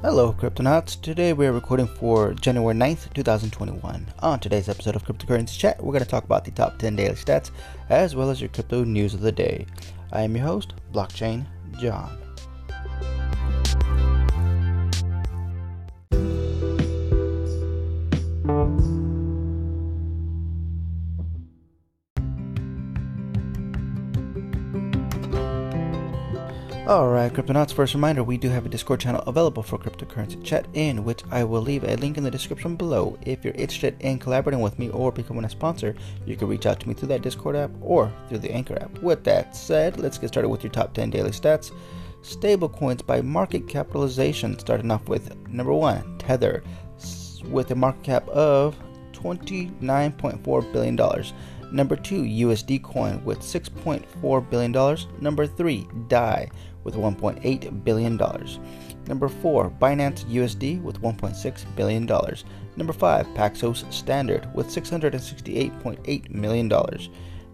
Hello, Cryptonauts. Today we are recording for January 9th, 2021. On today's episode of Cryptocurrency Chat, we're going to talk about the top 10 daily stats as well as your crypto news of the day. I am your host, Blockchain John. Alright, Cryptonauts, first reminder we do have a Discord channel available for cryptocurrency chat, in which I will leave a link in the description below. If you're interested in collaborating with me or becoming a sponsor, you can reach out to me through that Discord app or through the Anchor app. With that said, let's get started with your top 10 daily stats. Stablecoins by market capitalization, starting off with number one, Tether, with a market cap of $29.4 billion. Number 2, USD Coin with $6.4 billion. Number 3, DAI with $1.8 billion. Number 4, Binance USD with $1.6 billion. Number 5, Paxos Standard with $668.8 million.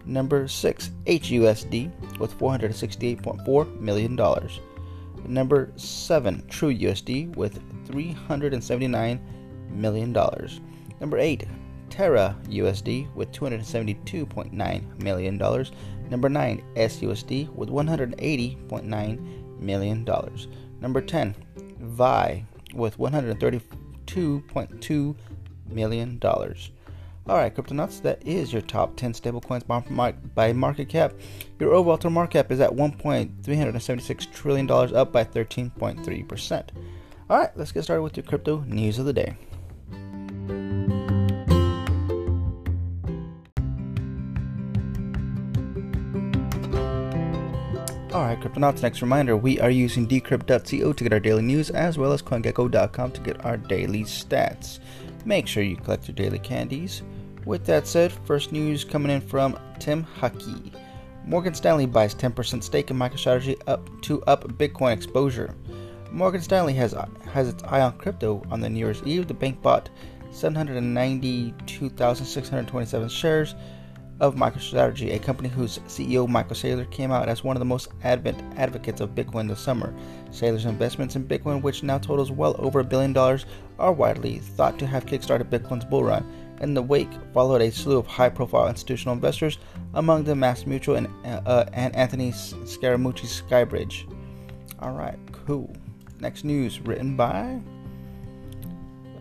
Number 6, HUSD with $468.4 million. Number 7, TrueUSD with $379 million. Number 8, Terra USD with $272.9 million. Number 9, SUSD with $180.9 million. Number 10, VI with $132.2 million. All right, Cryptonauts, that is your top 10 stablecoins by market cap. Your overall total market cap is at $1.376 trillion, up by 13.3%. All right, let's get started with your crypto news of the day. Alright, Cryptonauts, next reminder we are using decrypt.co to get our daily news as well as CoinGecko.com to get our daily stats. Make sure you collect your daily candies. With that said, first news coming in from Tim Hakki. Morgan Stanley buys 10% stake in MicroStrategy up to up Bitcoin exposure. Morgan Stanley has has its eye on crypto. On the New Year's Eve, the bank bought 792,627 shares of MicroStrategy, a company whose CEO Michael Saylor came out as one of the most advent advocates of Bitcoin this summer. Saylor's investments in Bitcoin, which now totals well over a billion dollars, are widely thought to have kickstarted Bitcoin's bull run. In the wake followed a slew of high-profile institutional investors, among them MassMutual and, uh, and Anthony Scaramucci's Skybridge. All right, cool. Next news written by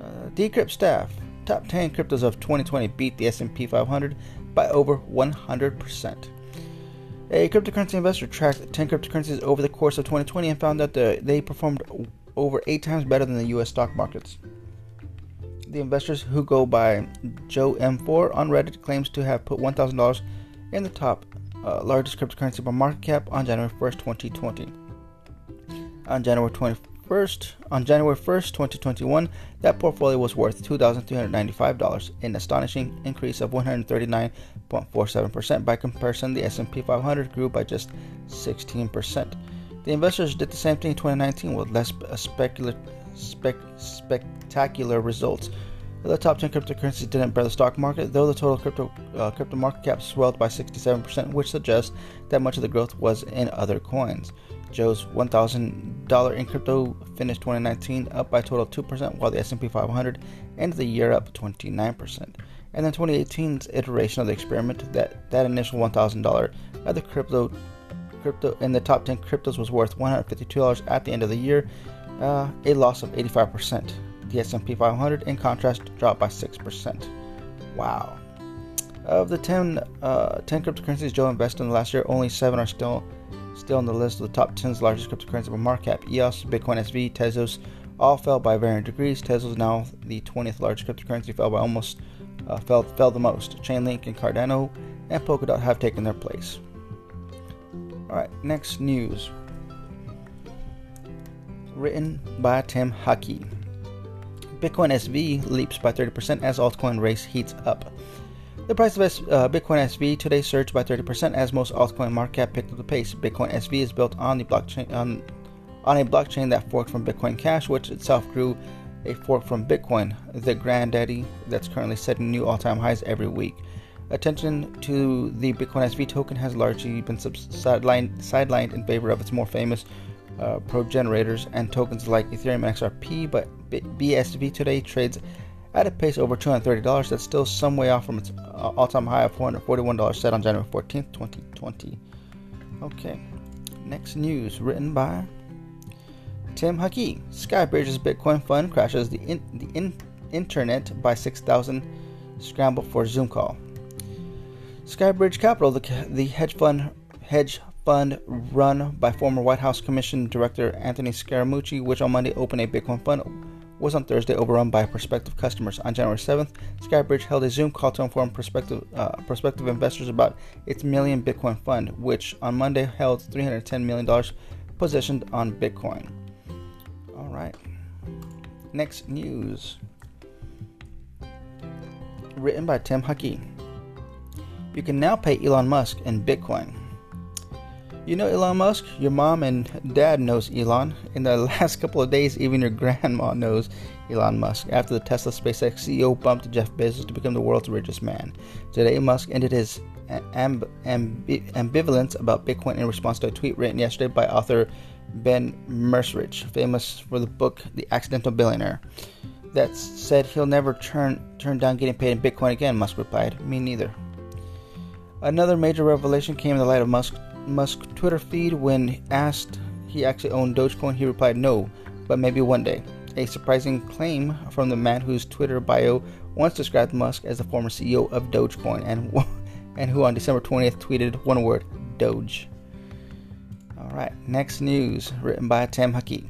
uh, Decrypt staff. Top 10 cryptos of 2020 beat the S&P 500 by over 100%. A cryptocurrency investor tracked 10 cryptocurrencies over the course of 2020 and found that the, they performed over 8 times better than the US stock markets. The investors who go by Joe M4 on Reddit claims to have put $1,000 in the top uh, largest cryptocurrency by market cap on January 1st, 2020. On January 20, 1st, on January 1st, 2021, that portfolio was worth $2,395, an astonishing increase of 139.47%. By comparison, the S&P 500 grew by just 16%. The investors did the same thing in 2019 with less specula- spec- spectacular results. The top 10 cryptocurrencies didn't bear the stock market, though the total crypto uh, crypto market cap swelled by 67%, which suggests that much of the growth was in other coins. Joe's $1,000 in crypto finished 2019 up by a total of 2%, while the S&P 500 ended the year up 29%. And then 2018's iteration of the experiment, that that initial $1,000 of the crypto crypto in the top 10 cryptos was worth $152 at the end of the year, uh, a loss of 85%. The S&P 500, in contrast, dropped by 6%. Wow. Of the 10, uh, 10 cryptocurrencies Joe invested in the last year, only 7 are still still on the list of the top 10 largest cryptocurrencies by market cap. EOS, Bitcoin SV, Tezos all fell by varying degrees. Tezos is now the 20th largest cryptocurrency, fell by almost uh, fell, fell the most. Chainlink and Cardano and Polkadot have taken their place. All right, next news. Written by Tim Hakki. Bitcoin SV leaps by 30% as altcoin race heats up. The price of S, uh, Bitcoin SV today surged by 30% as most altcoin market cap picked up the pace. Bitcoin SV is built on the blockchain on, on a blockchain that forked from Bitcoin Cash, which itself grew a fork from Bitcoin, the granddaddy that's currently setting new all-time highs every week. Attention to the Bitcoin SV token has largely been sidelined, sidelined in favor of its more famous uh, progenitors and tokens like Ethereum and XRP, but BSV today trades at a pace over $230. That's still some way off from its uh, all time high of $441 set on January 14th, 2020. Okay, next news written by Tim Hakki. Skybridge's Bitcoin fund crashes the, in, the in, internet by 6,000 scramble for Zoom call. Skybridge Capital, the, the hedge fund hedge fund run by former White House Commission Director Anthony Scaramucci, which on Monday opened a Bitcoin fund, was on Thursday overrun by prospective customers. On January 7th, Skybridge held a Zoom call to inform prospective uh, prospective investors about its million Bitcoin fund, which on Monday held $310 million positioned on Bitcoin. All right. Next news. Written by Tim Hakki. You can now pay Elon Musk in Bitcoin. You know Elon Musk? Your mom and dad knows Elon. In the last couple of days, even your grandma knows Elon Musk. After the Tesla SpaceX CEO bumped Jeff Bezos to become the world's richest man. Today, Musk ended his amb- amb- ambivalence about Bitcoin in response to a tweet written yesterday by author Ben Mezrich, famous for the book The Accidental Billionaire. That said, he'll never turn turn down getting paid in Bitcoin again. Musk replied, "Me neither." Another major revelation came in the light of Musk Musk's Twitter feed when asked he actually owned Dogecoin, he replied no, but maybe one day. A surprising claim from the man whose Twitter bio once described Musk as the former CEO of Dogecoin and and who on December 20th tweeted one word, Doge. All right, next news written by Tim Hakki.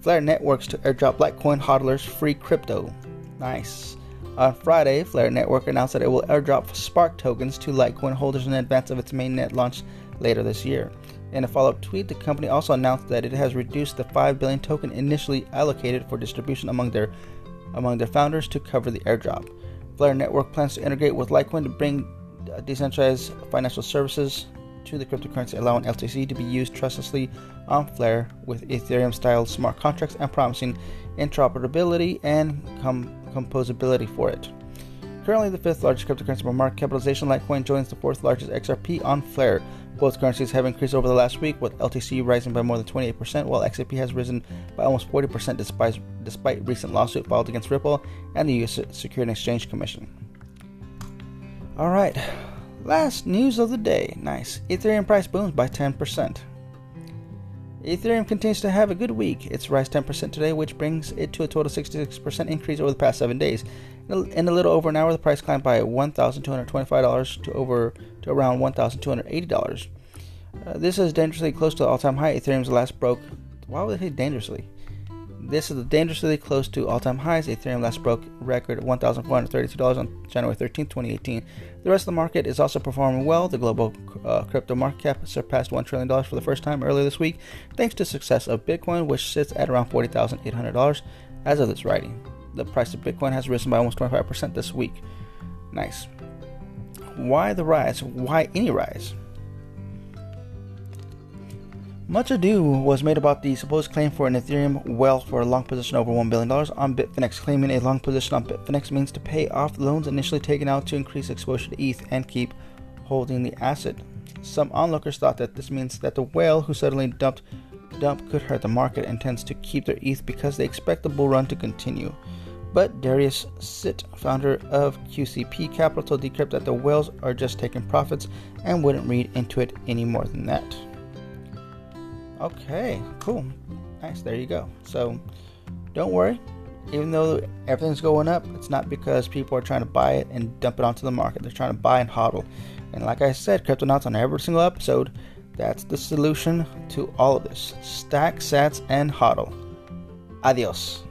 Flare Networks to airdrop Litecoin hodlers free crypto. Nice. On Friday, Flare Network announced that it will airdrop Spark tokens to Litecoin holders in advance of its mainnet launch later this year. In a follow-up tweet, the company also announced that it has reduced the 5 billion token initially allocated for distribution among their among their founders to cover the airdrop. Flare Network plans to integrate with Litecoin to bring uh, decentralized financial services to the cryptocurrency, allowing LTC to be used trustlessly on Flare with Ethereum-style smart contracts and promising interoperability and com- composability for it. Currently the fifth largest cryptocurrency by market capitalization, Litecoin joins the fourth largest XRP on Flare. Both currencies have increased over the last week, with LTC rising by more than 28%, while XRP has risen by almost 40% despite, despite recent lawsuit filed against Ripple and the U.S. Security Exchange Commission. All right, last news of the day. Nice. Ethereum price booms by 10%. Ethereum continues to have a good week. It's rise 10% today, which brings it to a total 66% increase over the past seven days. In a little over an hour, the price climbed by $1,225 to over to around $1,280. Uh, this is dangerously close to the all-time high. Ethereum's last broke. Why would they say dangerously? This is dangerously close to all-time highs. Ethereum last broke record $1,432 on January 13, 2018. The rest of the market is also performing well. The global uh, crypto market cap surpassed $1 trillion for the first time earlier this week, thanks to success of Bitcoin, which sits at around $40,800 as of this writing. The price of Bitcoin has risen by almost 25% this week. Nice. Why the rise? Why any rise? Much ado was made about the supposed claim for an Ethereum whale for a long position over $1 billion on Bitfinex. Claiming a long position on Bitfinex means to pay off loans initially taken out to increase exposure to ETH and keep holding the asset. Some onlookers thought that this means that the whale who suddenly dumped dump could hurt the market and tends to keep their ETH because they expect the bull run to continue. But Darius Sit, founder of QCP Capital, told Decrypt that the whales are just taking profits and wouldn't read into it any more than that. Okay, cool. Nice, there you go. So don't worry, even though everything's going up, it's not because people are trying to buy it and dump it onto the market. They're trying to buy and hodl. And like I said, Cryptonauts on every single episode, that's the solution to all of this. Stack, sats, and hodl. Adios.